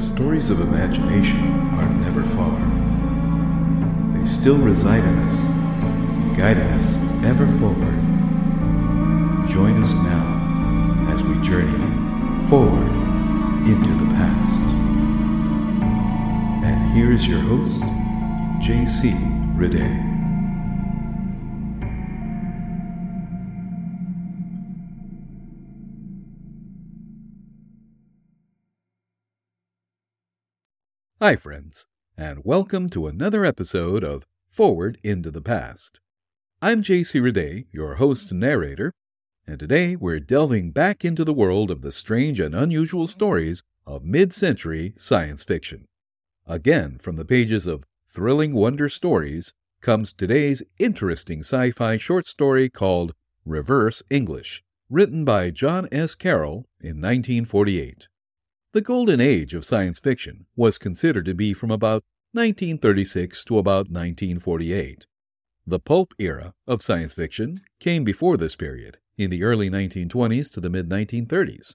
stories of imagination are never far. They still reside in us, guiding us ever forward. Join us now as we journey forward into the past. And here is your host, J.C. Rede. Hi, friends, and welcome to another episode of Forward into the Past. I'm J.C. Rede, your host and narrator, and today we're delving back into the world of the strange and unusual stories of mid century science fiction. Again, from the pages of Thrilling Wonder Stories comes today's interesting sci fi short story called Reverse English, written by John S. Carroll in 1948. The golden age of science fiction was considered to be from about 1936 to about 1948. The pulp era of science fiction came before this period, in the early 1920s to the mid 1930s.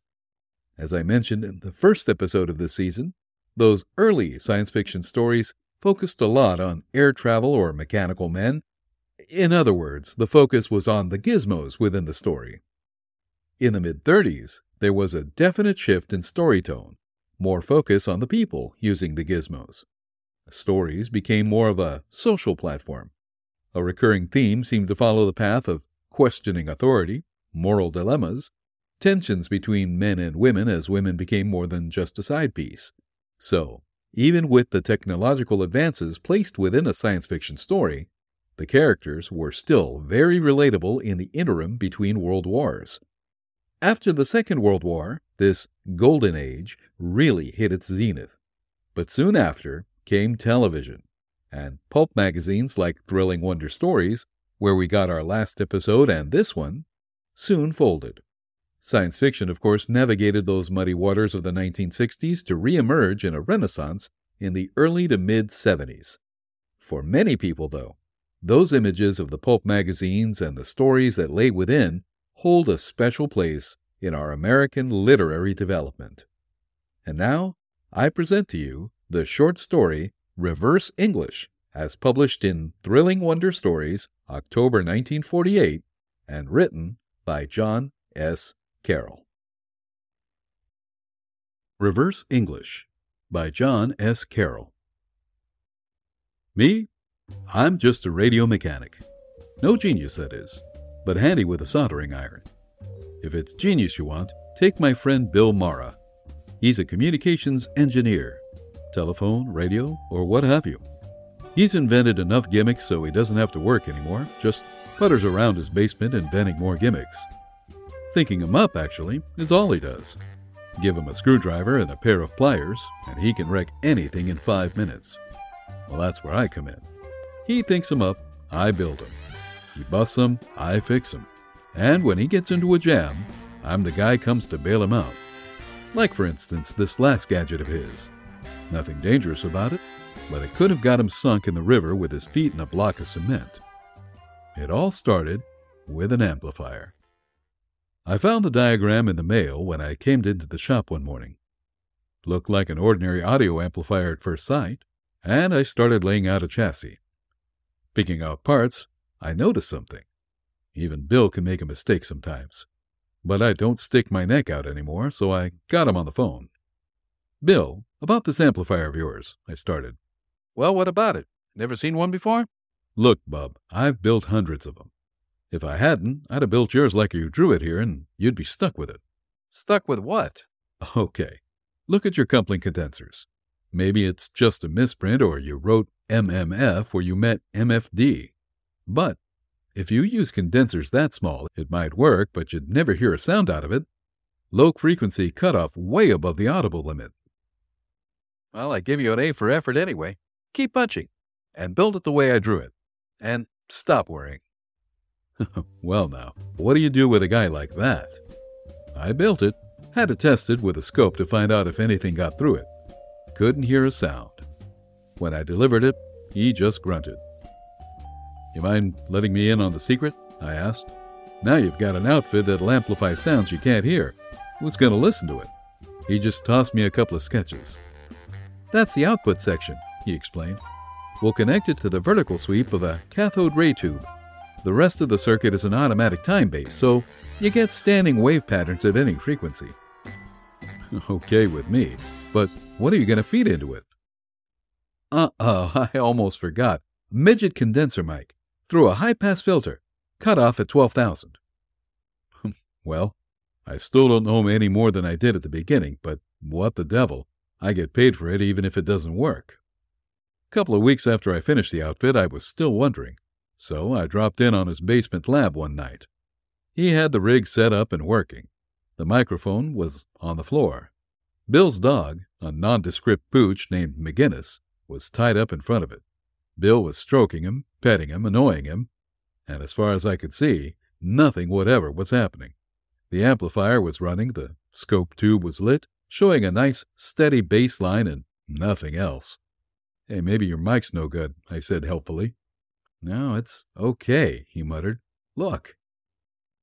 As I mentioned in the first episode of this season, those early science fiction stories focused a lot on air travel or mechanical men. In other words, the focus was on the gizmos within the story. In the mid 30s, there was a definite shift in story tone, more focus on the people using the gizmos. Stories became more of a social platform. A recurring theme seemed to follow the path of questioning authority, moral dilemmas, tensions between men and women as women became more than just a side piece. So, even with the technological advances placed within a science fiction story, the characters were still very relatable in the interim between world wars. After the Second World War, this golden age really hit its zenith. But soon after came television, and pulp magazines like Thrilling Wonder Stories, where we got our last episode and this one, soon folded. Science fiction, of course, navigated those muddy waters of the 1960s to reemerge in a renaissance in the early to mid 70s. For many people, though, those images of the pulp magazines and the stories that lay within hold a special place in our American literary development. And now, I present to you the short story Reverse English, as published in Thrilling Wonder Stories, October 1948, and written by John S. Carroll. Reverse English by John S. Carroll. Me? I'm just a radio mechanic. No genius, that is but handy with a soldering iron. If it's genius you want, take my friend Bill Mara. He's a communications engineer, telephone, radio, or what have you. He's invented enough gimmicks so he doesn't have to work anymore, just putters around his basement inventing more gimmicks. Thinking him up, actually, is all he does. Give him a screwdriver and a pair of pliers, and he can wreck anything in five minutes. Well, that's where I come in. He thinks him up, I build him. He busts them, I fix them. And when he gets into a jam, I'm the guy comes to bail him out. Like, for instance, this last gadget of his. Nothing dangerous about it, but it could have got him sunk in the river with his feet in a block of cement. It all started with an amplifier. I found the diagram in the mail when I came into the shop one morning. Looked like an ordinary audio amplifier at first sight, and I started laying out a chassis. Picking out parts, I noticed something. Even Bill can make a mistake sometimes. But I don't stick my neck out anymore, so I got him on the phone. Bill, about this amplifier of yours, I started. Well, what about it? Never seen one before? Look, Bub, I've built hundreds of them. If I hadn't, I'd have built yours like you drew it here, and you'd be stuck with it. Stuck with what? Okay. Look at your coupling condensers. Maybe it's just a misprint, or you wrote MMF where you meant MFD. But if you use condensers that small, it might work, but you'd never hear a sound out of it. Low frequency cutoff way above the audible limit. Well, I give you an A for effort anyway. Keep punching and build it the way I drew it. And stop worrying. well, now, what do you do with a guy like that? I built it, had it tested with a scope to find out if anything got through it. Couldn't hear a sound. When I delivered it, he just grunted. You mind letting me in on the secret? I asked. Now you've got an outfit that'll amplify sounds you can't hear. Who's going to listen to it? He just tossed me a couple of sketches. That's the output section, he explained. We'll connect it to the vertical sweep of a cathode ray tube. The rest of the circuit is an automatic time base, so you get standing wave patterns at any frequency. okay with me, but what are you going to feed into it? Uh oh, I almost forgot. Midget condenser mic through a high pass filter, cut off at 12,000. well, I still don't know any more than I did at the beginning, but what the devil? I get paid for it even if it doesn't work. A couple of weeks after I finished the outfit, I was still wondering, so I dropped in on his basement lab one night. He had the rig set up and working. The microphone was on the floor. Bill's dog, a nondescript pooch named McGinnis, was tied up in front of it. Bill was stroking him, petting him, annoying him, and as far as I could see, nothing whatever was happening. The amplifier was running, the scope tube was lit, showing a nice, steady base line and nothing else. Hey, maybe your mic's no good, I said helpfully. No, it's okay, he muttered. Look.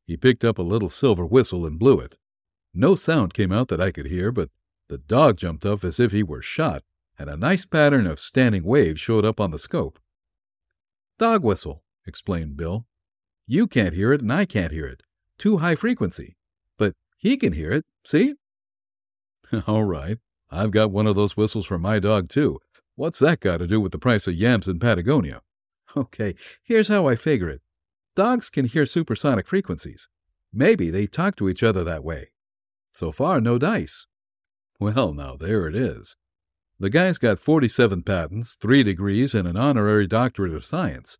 He picked up a little silver whistle and blew it. No sound came out that I could hear, but the dog jumped up as if he were shot, and a nice pattern of standing waves showed up on the scope. Dog whistle, explained Bill. You can't hear it and I can't hear it. Too high frequency. But he can hear it, see? All right. I've got one of those whistles for my dog, too. What's that got to do with the price of yams in Patagonia? Okay, here's how I figure it. Dogs can hear supersonic frequencies. Maybe they talk to each other that way. So far, no dice. Well, now there it is. The guy's got 47 patents, three degrees, and an honorary doctorate of science.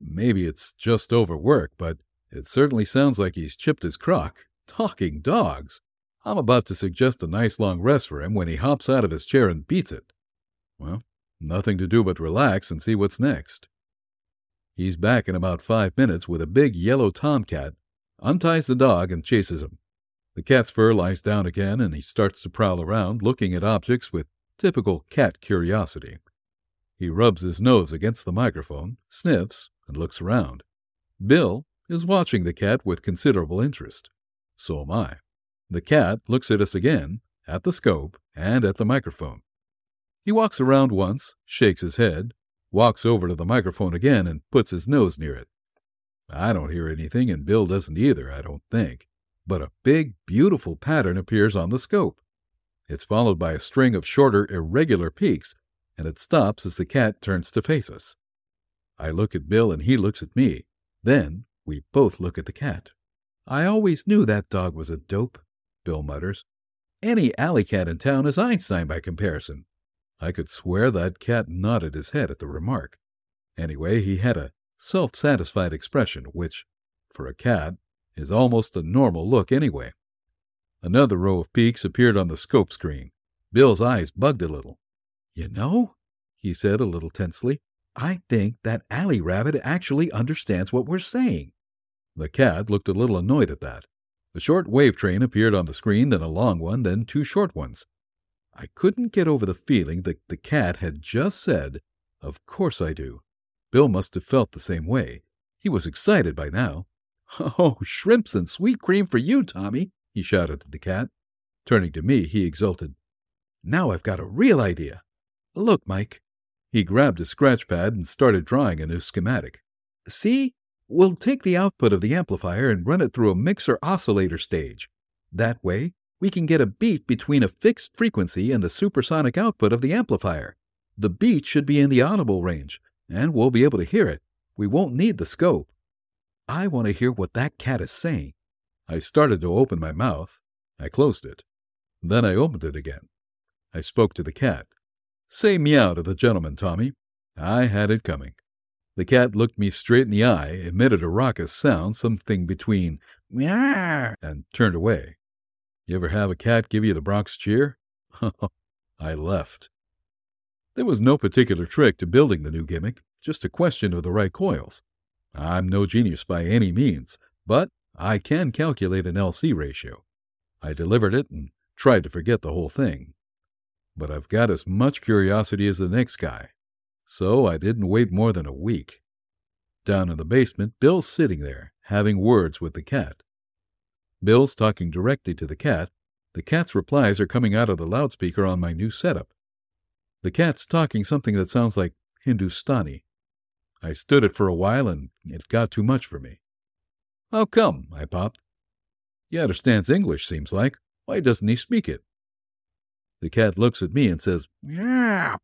Maybe it's just overwork, but it certainly sounds like he's chipped his crock. Talking dogs! I'm about to suggest a nice long rest for him when he hops out of his chair and beats it. Well, nothing to do but relax and see what's next. He's back in about five minutes with a big yellow tomcat, unties the dog, and chases him. The cat's fur lies down again, and he starts to prowl around, looking at objects with typical cat curiosity. He rubs his nose against the microphone, sniffs, and looks around. Bill is watching the cat with considerable interest. So am I. The cat looks at us again, at the scope, and at the microphone. He walks around once, shakes his head, walks over to the microphone again, and puts his nose near it. I don't hear anything, and Bill doesn't either, I don't think but a big, beautiful pattern appears on the scope. It's followed by a string of shorter, irregular peaks, and it stops as the cat turns to face us. I look at Bill and he looks at me. Then we both look at the cat. I always knew that dog was a dope, Bill mutters. Any alley cat in town is Einstein by comparison. I could swear that cat nodded his head at the remark. Anyway, he had a self satisfied expression, which, for a cat, is almost a normal look anyway. Another row of peaks appeared on the scope screen. Bill's eyes bugged a little. You know, he said a little tensely, I think that alley rabbit actually understands what we're saying. The cat looked a little annoyed at that. A short wave train appeared on the screen, then a long one, then two short ones. I couldn't get over the feeling that the cat had just said, Of course I do. Bill must have felt the same way. He was excited by now. Oh, shrimps and sweet cream for you, Tommy, he shouted at the cat. Turning to me, he exulted. Now I've got a real idea. Look, Mike. He grabbed a scratch pad and started drawing a new schematic. See? We'll take the output of the amplifier and run it through a mixer oscillator stage. That way, we can get a beat between a fixed frequency and the supersonic output of the amplifier. The beat should be in the audible range, and we'll be able to hear it. We won't need the scope. I want to hear what that cat is saying. I started to open my mouth. I closed it. Then I opened it again. I spoke to the cat. Say meow to the gentleman, Tommy. I had it coming. The cat looked me straight in the eye, emitted a raucous sound, something between meow and turned away. You ever have a cat give you the Bronx cheer? I left. There was no particular trick to building the new gimmick, just a question of the right coils. I'm no genius by any means, but I can calculate an LC ratio. I delivered it and tried to forget the whole thing. But I've got as much curiosity as the next guy, so I didn't wait more than a week. Down in the basement, Bill's sitting there, having words with the cat. Bill's talking directly to the cat. The cat's replies are coming out of the loudspeaker on my new setup. The cat's talking something that sounds like Hindustani. I stood it for a while and it got too much for me. How come? I popped. He understands English, seems like. Why doesn't he speak it? The cat looks at me and says, Yeah.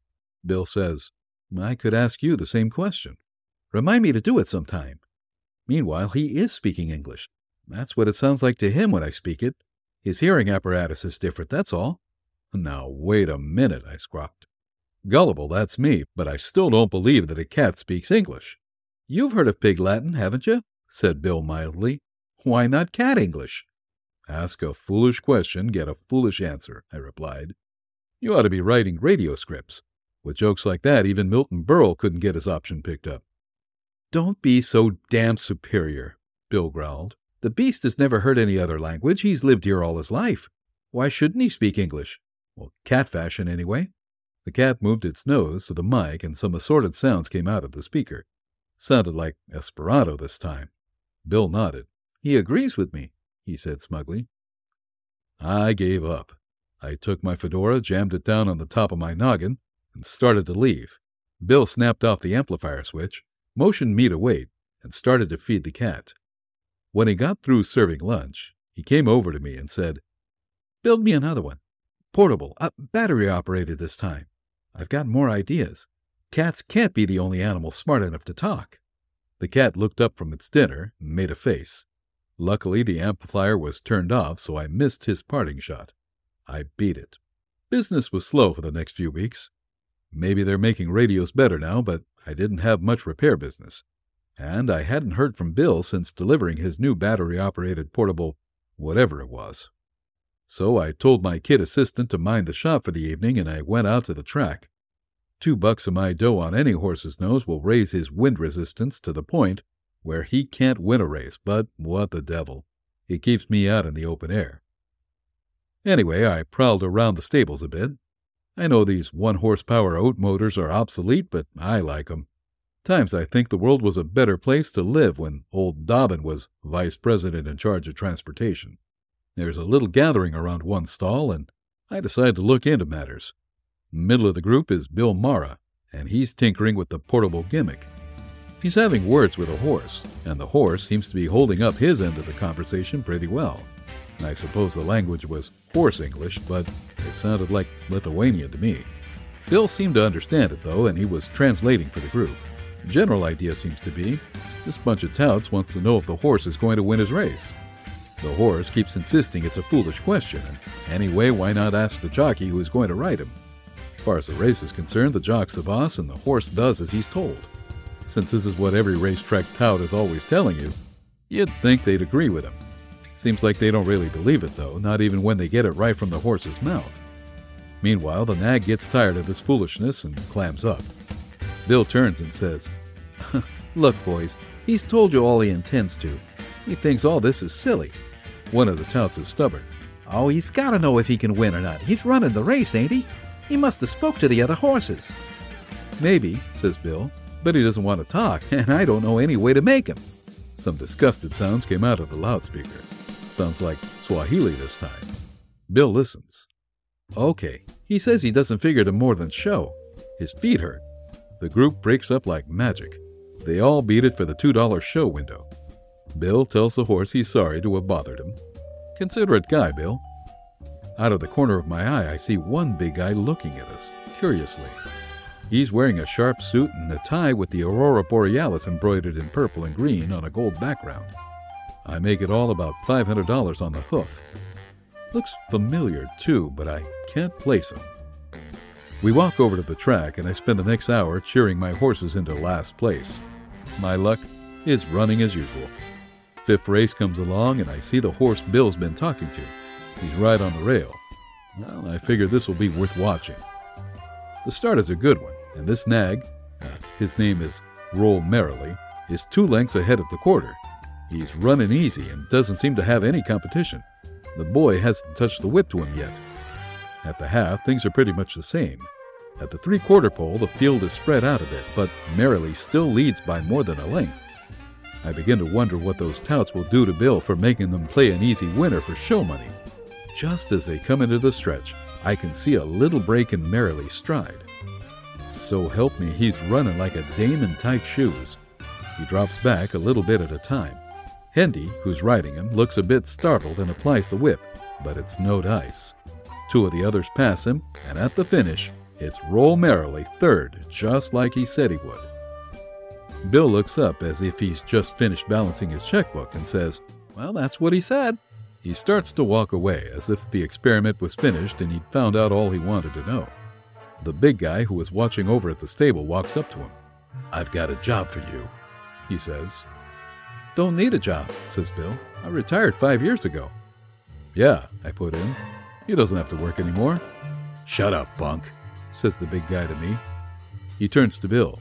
Bill says, I could ask you the same question. Remind me to do it sometime. Meanwhile, he is speaking English. That's what it sounds like to him when I speak it. His hearing apparatus is different, that's all. Now, wait a minute, I squawked. Gullible, that's me, but I still don't believe that a cat speaks English. You've heard of Pig Latin, haven't you? Said Bill mildly. Why not cat English? Ask a foolish question, get a foolish answer, I replied. You ought to be writing radio scripts. With jokes like that, even Milton Berle couldn't get his option picked up. Don't be so damned superior, Bill growled. The beast has never heard any other language. He's lived here all his life. Why shouldn't he speak English? Well, cat fashion, anyway. The cat moved its nose to the mic, and some assorted sounds came out of the speaker. Sounded like Esperanto this time. Bill nodded. He agrees with me, he said smugly. I gave up. I took my fedora, jammed it down on the top of my noggin, and started to leave. Bill snapped off the amplifier switch, motioned me to wait, and started to feed the cat. When he got through serving lunch, he came over to me and said, Build me another one. Portable, uh, battery operated this time. I've got more ideas. Cats can't be the only animal smart enough to talk. The cat looked up from its dinner and made a face. Luckily, the amplifier was turned off, so I missed his parting shot. I beat it. Business was slow for the next few weeks. Maybe they're making radios better now, but I didn't have much repair business. And I hadn't heard from Bill since delivering his new battery operated portable whatever it was. So I told my kid assistant to mind the shop for the evening and I went out to the track. Two bucks of my dough on any horse's nose will raise his wind resistance to the point where he can't win a race, but what the devil. It keeps me out in the open air. Anyway, I prowled around the stables a bit. I know these one horsepower oat motors are obsolete, but I like 'em. Times I think the world was a better place to live when old Dobbin was vice president in charge of transportation. There's a little gathering around one stall, and I decide to look into matters. Middle of the group is Bill Mara, and he's tinkering with the portable gimmick. He's having words with a horse, and the horse seems to be holding up his end of the conversation pretty well. I suppose the language was horse English, but it sounded like Lithuanian to me. Bill seemed to understand it, though, and he was translating for the group. General idea seems to be this bunch of touts wants to know if the horse is going to win his race. The horse keeps insisting it's a foolish question, and anyway, why not ask the jockey who is going to ride him? As far as the race is concerned, the jock's the boss, and the horse does as he's told. Since this is what every racetrack tout is always telling you, you'd think they'd agree with him. Seems like they don't really believe it, though, not even when they get it right from the horse's mouth. Meanwhile, the nag gets tired of this foolishness and clams up. Bill turns and says, Look, boys, he's told you all he intends to. He thinks all this is silly. One of the touts is stubborn. Oh, he's got to know if he can win or not. He's running the race, ain't he? He must have spoke to the other horses. Maybe, says Bill, but he doesn't want to talk, and I don't know any way to make him. Some disgusted sounds came out of the loudspeaker. Sounds like Swahili this time. Bill listens. Okay, he says he doesn't figure to more than show. His feet hurt. The group breaks up like magic. They all beat it for the $2 show window. Bill tells the horse he's sorry to have bothered him. Considerate guy, Bill. Out of the corner of my eye, I see one big guy looking at us, curiously. He's wearing a sharp suit and a tie with the Aurora Borealis embroidered in purple and green on a gold background. I make it all about $500 on the hoof. Looks familiar, too, but I can't place him. We walk over to the track, and I spend the next hour cheering my horses into last place. My luck is running as usual. Fifth race comes along, and I see the horse Bill's been talking to. He's right on the rail. Well, I figure this will be worth watching. The start is a good one, and this nag, uh, his name is Roll Merrily, is two lengths ahead at the quarter. He's running easy and doesn't seem to have any competition. The boy hasn't touched the whip to him yet. At the half, things are pretty much the same. At the three quarter pole, the field is spread out a bit, but Merrily still leads by more than a length. I begin to wonder what those touts will do to Bill for making them play an easy winner for show money. Just as they come into the stretch, I can see a little break in Merrily's stride. So help me, he's running like a dame in tight shoes. He drops back a little bit at a time. Hendy, who's riding him, looks a bit startled and applies the whip, but it's no dice. Two of the others pass him, and at the finish, it's Roll Merrily third, just like he said he would. Bill looks up as if he's just finished balancing his checkbook and says, Well, that's what he said. He starts to walk away as if the experiment was finished and he'd found out all he wanted to know. The big guy who was watching over at the stable walks up to him. I've got a job for you, he says. Don't need a job, says Bill. I retired five years ago. Yeah, I put in. He doesn't have to work anymore. Shut up, punk, says the big guy to me. He turns to Bill.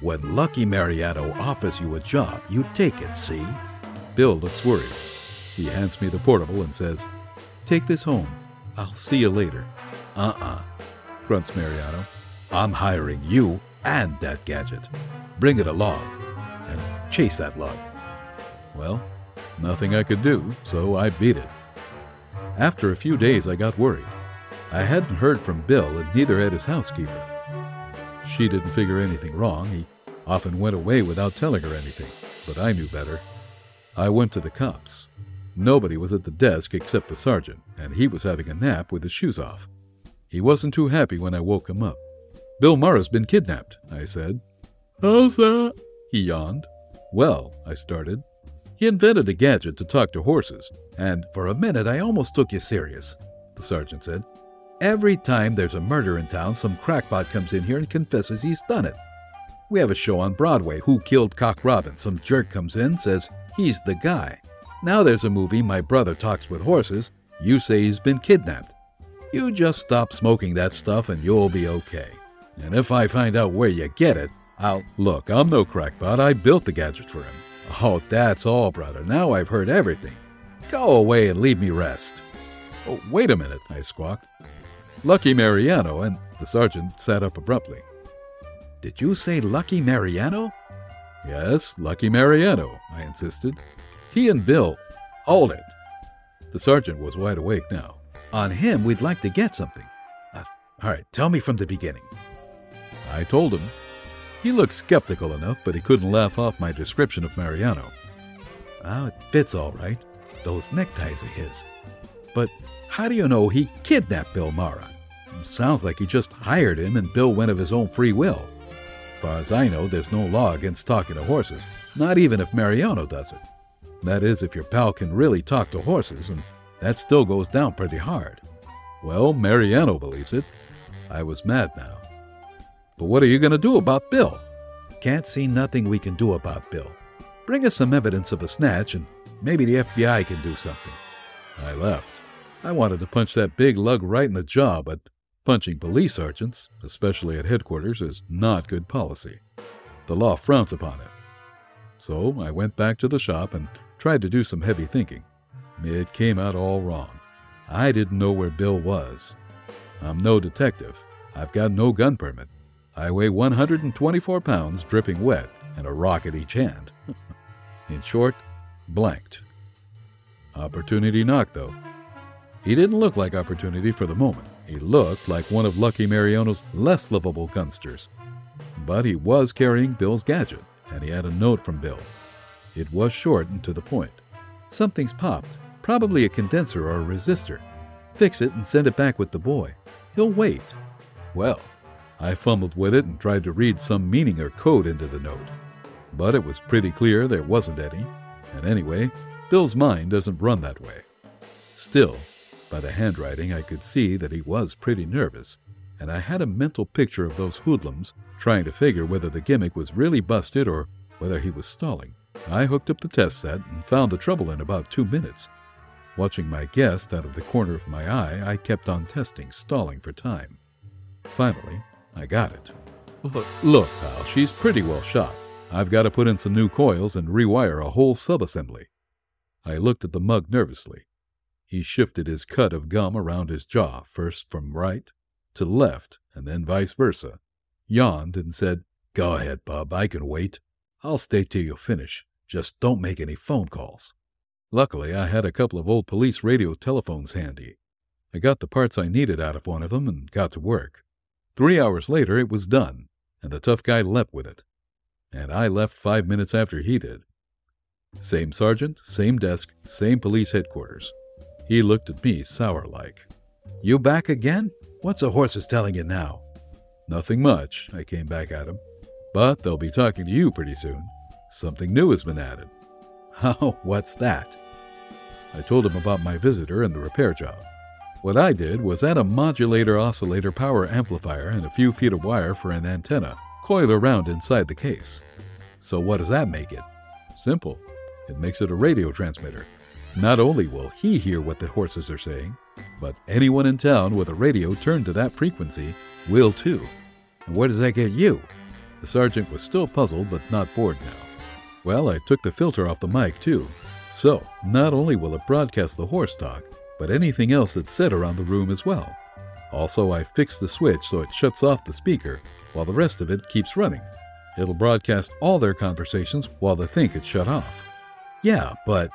When Lucky Mariano offers you a job, you take it, see? Bill looks worried. He hands me the portable and says, Take this home. I'll see you later. Uh uh-uh, uh, grunts Mariano. I'm hiring you and that gadget. Bring it along and chase that lug. Well, nothing I could do, so I beat it. After a few days, I got worried. I hadn't heard from Bill, and neither had his housekeeper. She didn't figure anything wrong. He often went away without telling her anything, but I knew better. I went to the cops. Nobody was at the desk except the sergeant, and he was having a nap with his shoes off. He wasn't too happy when I woke him up. Bill Mara's been kidnapped, I said. How's that? He yawned. Well, I started. He invented a gadget to talk to horses, and for a minute I almost took you serious, the sergeant said. Every time there's a murder in town, some crackpot comes in here and confesses he's done it. We have a show on Broadway, Who Killed Cock Robin? Some jerk comes in, says he's the guy. Now there's a movie, My Brother Talks with Horses. You say he's been kidnapped. You just stop smoking that stuff and you'll be okay. And if I find out where you get it, I'll. Look, I'm no crackpot. I built the gadget for him. Oh, that's all, brother. Now I've heard everything. Go away and leave me rest. Oh, wait a minute, I squawked. Lucky Mariano, and the sergeant sat up abruptly. Did you say Lucky Mariano? Yes, Lucky Mariano, I insisted. He and Bill. Hold it. The sergeant was wide awake now. On him, we'd like to get something. Uh, all right, tell me from the beginning. I told him. He looked skeptical enough, but he couldn't laugh off my description of Mariano. Oh, it fits all right. Those neckties are his. But how do you know he kidnapped Bill Mara? Sounds like he just hired him and Bill went of his own free will. Far as I know, there's no law against talking to horses, not even if Mariano does it. That is, if your pal can really talk to horses, and that still goes down pretty hard. Well, Mariano believes it. I was mad now. But what are you going to do about Bill? Can't see nothing we can do about Bill. Bring us some evidence of a snatch, and maybe the FBI can do something. I left. I wanted to punch that big lug right in the jaw, but punching police sergeants, especially at headquarters, is not good policy. The law frowns upon it. So I went back to the shop and tried to do some heavy thinking. It came out all wrong. I didn't know where Bill was. I'm no detective. I've got no gun permit. I weigh 124 pounds, dripping wet, and a rock at each hand. In short, blanked. Opportunity knocked, though. He didn't look like opportunity for the moment. He looked like one of Lucky Mariano's less lovable gunsters. But he was carrying Bill's gadget, and he had a note from Bill. It was short and to the point. Something's popped, probably a condenser or a resistor. Fix it and send it back with the boy. He'll wait. Well, I fumbled with it and tried to read some meaning or code into the note. But it was pretty clear there wasn't any. And anyway, Bill's mind doesn't run that way. Still, by the handwriting, I could see that he was pretty nervous, and I had a mental picture of those hoodlums trying to figure whether the gimmick was really busted or whether he was stalling. I hooked up the test set and found the trouble in about two minutes. Watching my guest out of the corner of my eye, I kept on testing, stalling for time. Finally, I got it. Look, pal, she's pretty well shot. I've got to put in some new coils and rewire a whole subassembly. I looked at the mug nervously. He shifted his cut of gum around his jaw, first from right to left, and then vice versa, yawned, and said, Go ahead, Bub, I can wait. I'll stay till you finish. Just don't make any phone calls. Luckily, I had a couple of old police radio telephones handy. I got the parts I needed out of one of them and got to work. Three hours later, it was done, and the tough guy leapt with it. And I left five minutes after he did. Same sergeant, same desk, same police headquarters. He looked at me sour like. You back again? What's the horses telling you now? Nothing much, I came back at him. But they'll be talking to you pretty soon. Something new has been added. Oh, what's that? I told him about my visitor and the repair job. What I did was add a modulator oscillator power amplifier and a few feet of wire for an antenna coiled around inside the case. So, what does that make it? Simple. It makes it a radio transmitter. Not only will he hear what the horses are saying, but anyone in town with a radio turned to that frequency will too. And where does that get you? The sergeant was still puzzled but not bored now. Well, I took the filter off the mic too. So, not only will it broadcast the horse talk, but anything else that's said around the room as well. Also, I fixed the switch so it shuts off the speaker while the rest of it keeps running. It'll broadcast all their conversations while they think it's shut off. Yeah, but.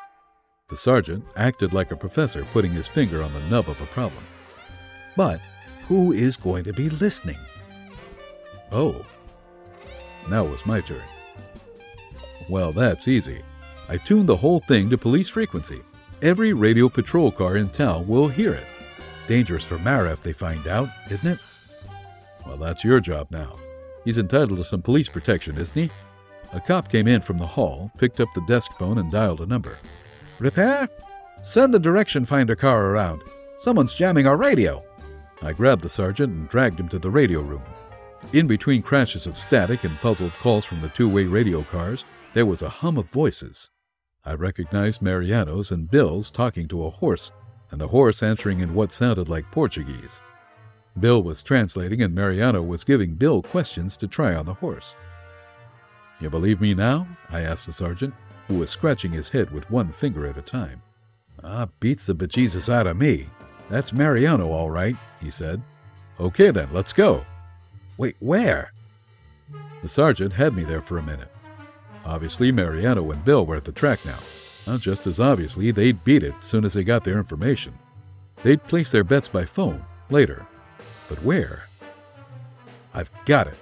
The sergeant acted like a professor putting his finger on the nub of a problem. But who is going to be listening? Oh. Now was my turn. Well, that's easy. I tuned the whole thing to police frequency. Every radio patrol car in town will hear it. Dangerous for Mara if they find out, isn't it? Well, that's your job now. He's entitled to some police protection, isn't he? A cop came in from the hall, picked up the desk phone, and dialed a number. Repair? Send the direction finder car around. Someone's jamming our radio. I grabbed the sergeant and dragged him to the radio room. In between crashes of static and puzzled calls from the two way radio cars, there was a hum of voices. I recognized Mariano's and Bill's talking to a horse, and the horse answering in what sounded like Portuguese. Bill was translating, and Mariano was giving Bill questions to try on the horse. You believe me now? I asked the sergeant, who was scratching his head with one finger at a time. Ah, beats the bejesus out of me. That's Mariano, all right, he said. Okay then, let's go. Wait, where? The sergeant had me there for a minute. Obviously, Mariano and Bill were at the track now. Now, just as obviously, they'd beat it as soon as they got their information. They'd place their bets by phone later. But where? I've got it.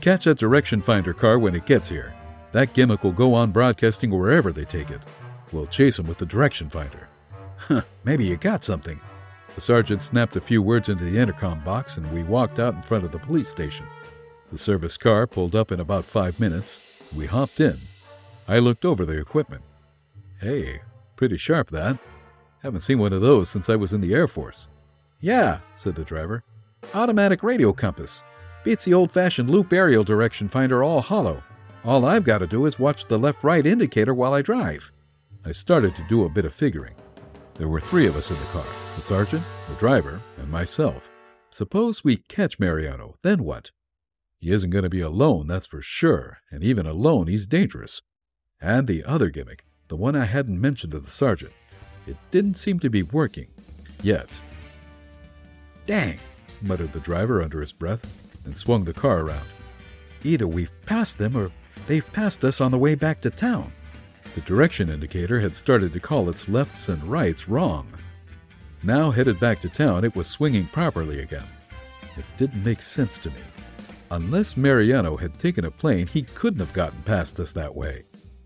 Catch that direction finder car when it gets here. That gimmick will go on broadcasting wherever they take it. We'll chase them with the direction finder. Huh, maybe you got something. The sergeant snapped a few words into the intercom box and we walked out in front of the police station. The service car pulled up in about five minutes. We hopped in. I looked over the equipment. Hey, pretty sharp that. Haven't seen one of those since I was in the Air Force. Yeah, said the driver. Automatic radio compass. Beats the old fashioned loop aerial direction finder all hollow. All I've got to do is watch the left right indicator while I drive. I started to do a bit of figuring. There were three of us in the car the sergeant, the driver, and myself. Suppose we catch Mariano, then what? He isn't going to be alone, that's for sure, and even alone, he's dangerous. And the other gimmick, the one I hadn't mentioned to the sergeant, it didn't seem to be working. Yet. Dang, muttered the driver under his breath and swung the car around. Either we've passed them or they've passed us on the way back to town. The direction indicator had started to call its lefts and rights wrong. Now headed back to town, it was swinging properly again. It didn't make sense to me. Unless Mariano had taken a plane, he couldn't have gotten past us that way.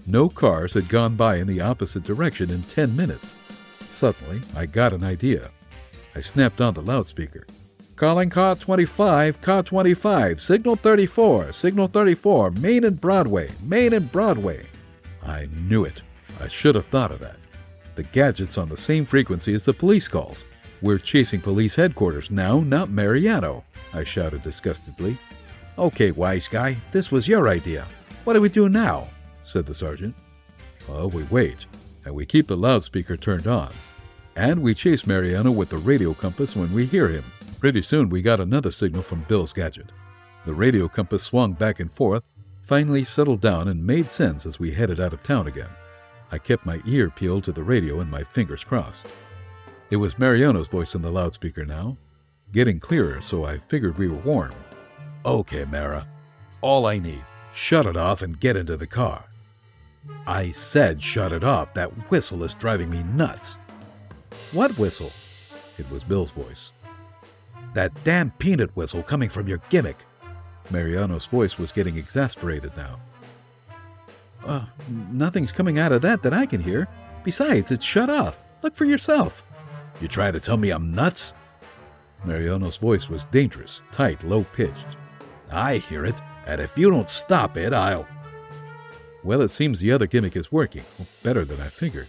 No cars had gone by in the opposite direction in 10 minutes. Suddenly, I got an idea. I snapped on the loudspeaker. Calling car 25, car 25, signal 34, signal 34, Main and Broadway, Main and Broadway. I knew it. I should have thought of that. The gadget's on the same frequency as the police calls. We're chasing police headquarters now, not Mariano, I shouted disgustedly. Okay, wise guy, this was your idea. What do we do now? said the sergeant. Well, we wait, and we keep the loudspeaker turned on. And we chase Mariano with the radio compass when we hear him. Pretty soon we got another signal from Bill's gadget. The radio compass swung back and forth, finally settled down and made sense as we headed out of town again. I kept my ear peeled to the radio and my fingers crossed. It was Mariano's voice in the loudspeaker now, getting clearer, so I figured we were warm. Okay, Mara. All I need. Shut it off and get into the car. I said shut it off. That whistle is driving me nuts. What whistle? It was Bill's voice. That damn peanut whistle coming from your gimmick. Mariano's voice was getting exasperated now. Uh, nothing's coming out of that that I can hear. Besides, it's shut off. Look for yourself. You try to tell me I'm nuts? Mariano's voice was dangerous, tight, low pitched. I hear it, and if you don't stop it, I'll. Well, it seems the other gimmick is working. Better than I figured.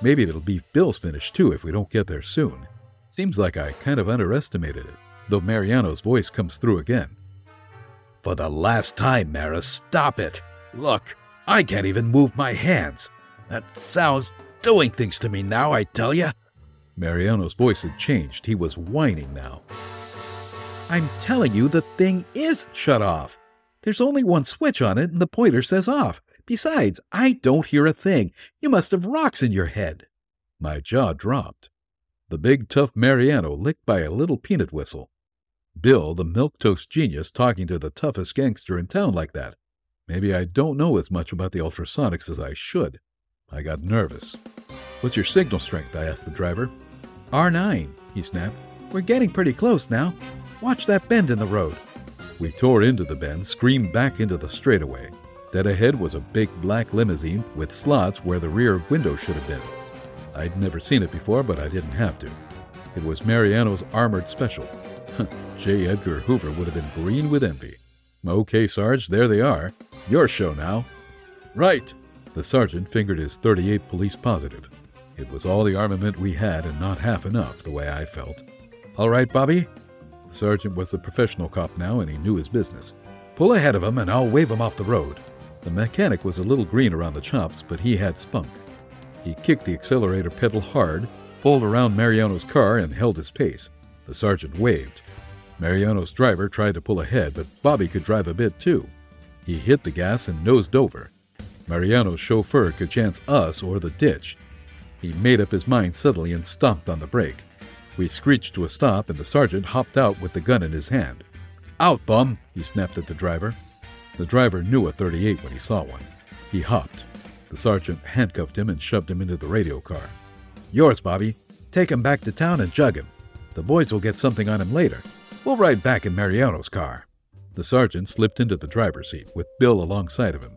Maybe it'll be Bill's finish too if we don't get there soon. Seems like I kind of underestimated it, though Mariano's voice comes through again. For the last time, Maris, stop it! Look, I can't even move my hands. That sound's doing things to me now, I tell you. Mariano's voice had changed. He was whining now. I'm telling you, the thing is shut off. There's only one switch on it, and the pointer says off. Besides, I don't hear a thing. You must have rocks in your head. My jaw dropped. The big, tough Mariano licked by a little peanut whistle. Bill, the milquetoast genius, talking to the toughest gangster in town like that. Maybe I don't know as much about the ultrasonics as I should. I got nervous. What's your signal strength? I asked the driver. R9, he snapped. We're getting pretty close now. Watch that bend in the road. We tore into the bend, screamed back into the straightaway. Dead ahead was a big black limousine with slots where the rear window should have been. I'd never seen it before, but I didn't have to. It was Mariano's armored special. J. Edgar Hoover would have been green with envy. Okay, Sarge, there they are. Your show now. Right. The sergeant fingered his 38 police positive. It was all the armament we had and not half enough, the way I felt. All right, Bobby? The sergeant was a professional cop now, and he knew his business. Pull ahead of him, and I'll wave him off the road. The mechanic was a little green around the chops, but he had spunk. He kicked the accelerator pedal hard, pulled around Mariano's car, and held his pace. The sergeant waved. Mariano's driver tried to pull ahead, but Bobby could drive a bit too. He hit the gas and nosed over. Mariano's chauffeur could chance us or the ditch. He made up his mind suddenly and stomped on the brake. We screeched to a stop, and the sergeant hopped out with the gun in his hand. Out, bum! he snapped at the driver. The driver knew a 38 when he saw one. He hopped. The sergeant handcuffed him and shoved him into the radio car. Yours, Bobby. Take him back to town and jug him. The boys will get something on him later. We'll ride back in Mariano's car. The sergeant slipped into the driver's seat with Bill alongside of him.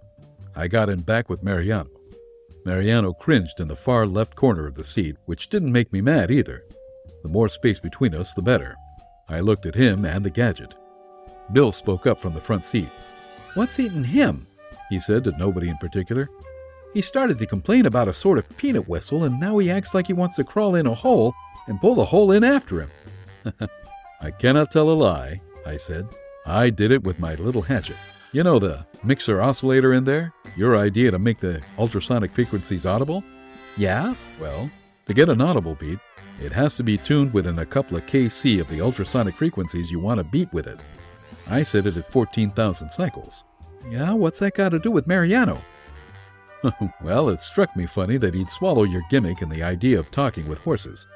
I got in back with Mariano. Mariano cringed in the far left corner of the seat, which didn't make me mad either. The more space between us, the better. I looked at him and the gadget. Bill spoke up from the front seat. What's eating him? he said to nobody in particular. He started to complain about a sort of peanut whistle, and now he acts like he wants to crawl in a hole and pull the hole in after him. I cannot tell a lie, I said. I did it with my little hatchet. You know the mixer oscillator in there? Your idea to make the ultrasonic frequencies audible? Yeah? Well, to get an audible beat, it has to be tuned within a couple of kc of the ultrasonic frequencies you want to beat with it. I set it at 14,000 cycles. Yeah, what's that got to do with Mariano? well, it struck me funny that he'd swallow your gimmick and the idea of talking with horses.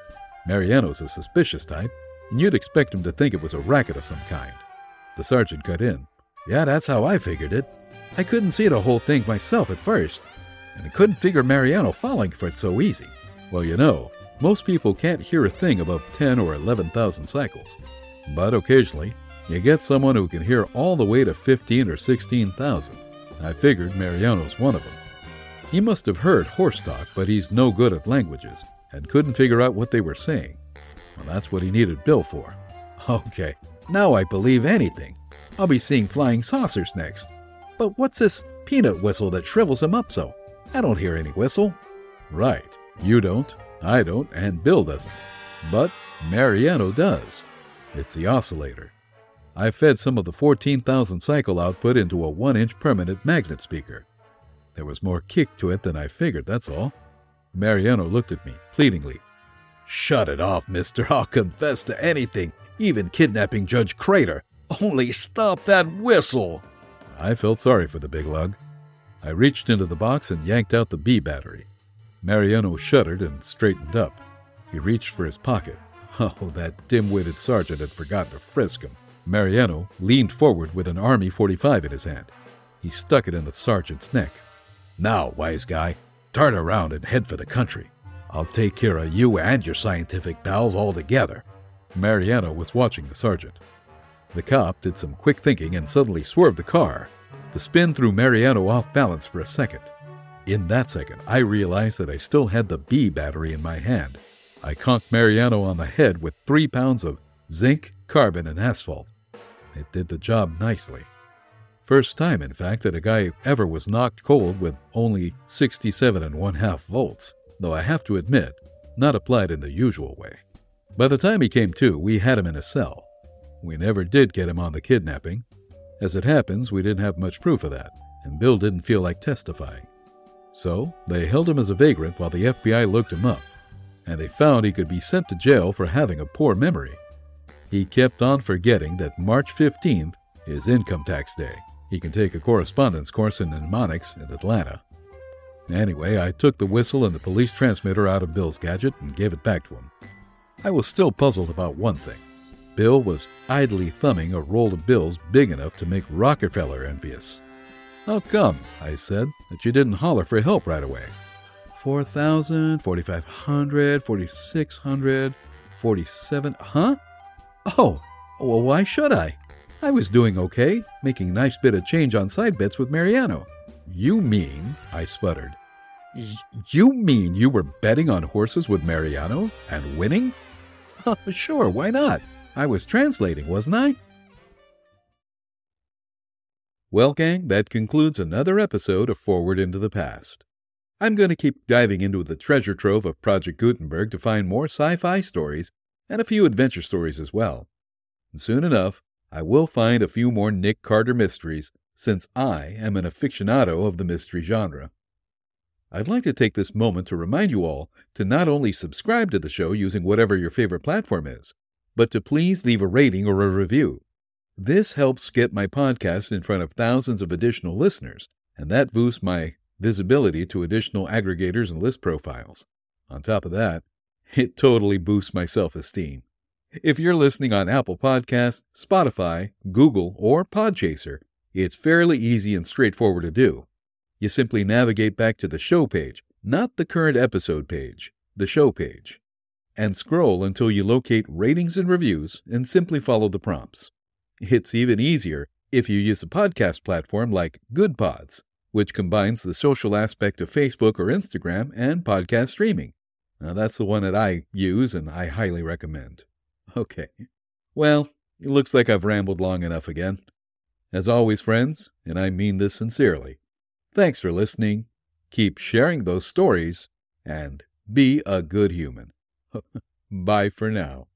Mariano's a suspicious type, and you'd expect him to think it was a racket of some kind. The sergeant cut in. Yeah, that's how I figured it. I couldn't see the whole thing myself at first, and I couldn't figure Mariano falling for it so easy. Well, you know, most people can't hear a thing above 10 or 11,000 cycles. But occasionally, you get someone who can hear all the way to 15 or 16,000. I figured Mariano's one of them. He must have heard horse talk, but he's no good at languages and couldn't figure out what they were saying. Well, that's what he needed Bill for. Okay, now I believe anything. I'll be seeing flying saucers next. But what's this peanut whistle that shrivels him up so? I don't hear any whistle. Right. You don't, I don't, and Bill doesn't. But Mariano does. It's the oscillator. I fed some of the 14,000 cycle output into a 1 inch permanent magnet speaker. There was more kick to it than I figured, that's all. Mariano looked at me, pleadingly. Shut it off, mister. I'll confess to anything, even kidnapping Judge Crater. Only stop that whistle. I felt sorry for the big lug. I reached into the box and yanked out the B battery. Mariano shuddered and straightened up. He reached for his pocket. Oh, that dim witted sergeant had forgotten to frisk him. Mariano leaned forward with an Army 45 in his hand. He stuck it in the sergeant's neck. Now, wise guy, turn around and head for the country. I'll take care of you and your scientific pals altogether. Mariano was watching the sergeant. The cop did some quick thinking and suddenly swerved the car. The spin threw Mariano off balance for a second. In that second, I realized that I still had the B battery in my hand. I conked Mariano on the head with three pounds of zinc, carbon, and asphalt. It did the job nicely. First time, in fact, that a guy ever was knocked cold with only 67 and one half volts, though I have to admit, not applied in the usual way. By the time he came to, we had him in a cell. We never did get him on the kidnapping. As it happens, we didn't have much proof of that, and Bill didn't feel like testifying. So, they held him as a vagrant while the FBI looked him up, and they found he could be sent to jail for having a poor memory. He kept on forgetting that March 15th is income tax day. He can take a correspondence course in mnemonics in Atlanta. Anyway, I took the whistle and the police transmitter out of Bill's gadget and gave it back to him. I was still puzzled about one thing. Bill was idly thumbing a roll of bills big enough to make Rockefeller envious. How come, I said, that you didn't holler for help right away? 4,000, 4,500, 4,600, 47. Huh? Oh, well, why should I? I was doing okay, making a nice bit of change on side bets with Mariano. You mean, I sputtered. You mean you were betting on horses with Mariano and winning? Sure, why not? I was translating, wasn't I? Well, gang, that concludes another episode of Forward into the Past. I'm going to keep diving into the treasure trove of Project Gutenberg to find more sci fi stories and a few adventure stories as well. And soon enough, I will find a few more Nick Carter mysteries, since I am an aficionado of the mystery genre. I'd like to take this moment to remind you all to not only subscribe to the show using whatever your favorite platform is, but to please leave a rating or a review. This helps get my podcast in front of thousands of additional listeners, and that boosts my visibility to additional aggregators and list profiles. On top of that, it totally boosts my self esteem. If you're listening on Apple Podcasts, Spotify, Google, or Podchaser, it's fairly easy and straightforward to do. You simply navigate back to the show page, not the current episode page, the show page and scroll until you locate ratings and reviews and simply follow the prompts. It's even easier if you use a podcast platform like GoodPods, which combines the social aspect of Facebook or Instagram and podcast streaming. Now, that's the one that I use and I highly recommend. Okay. Well, it looks like I've rambled long enough again. As always, friends, and I mean this sincerely, thanks for listening. Keep sharing those stories and be a good human. Bye for now.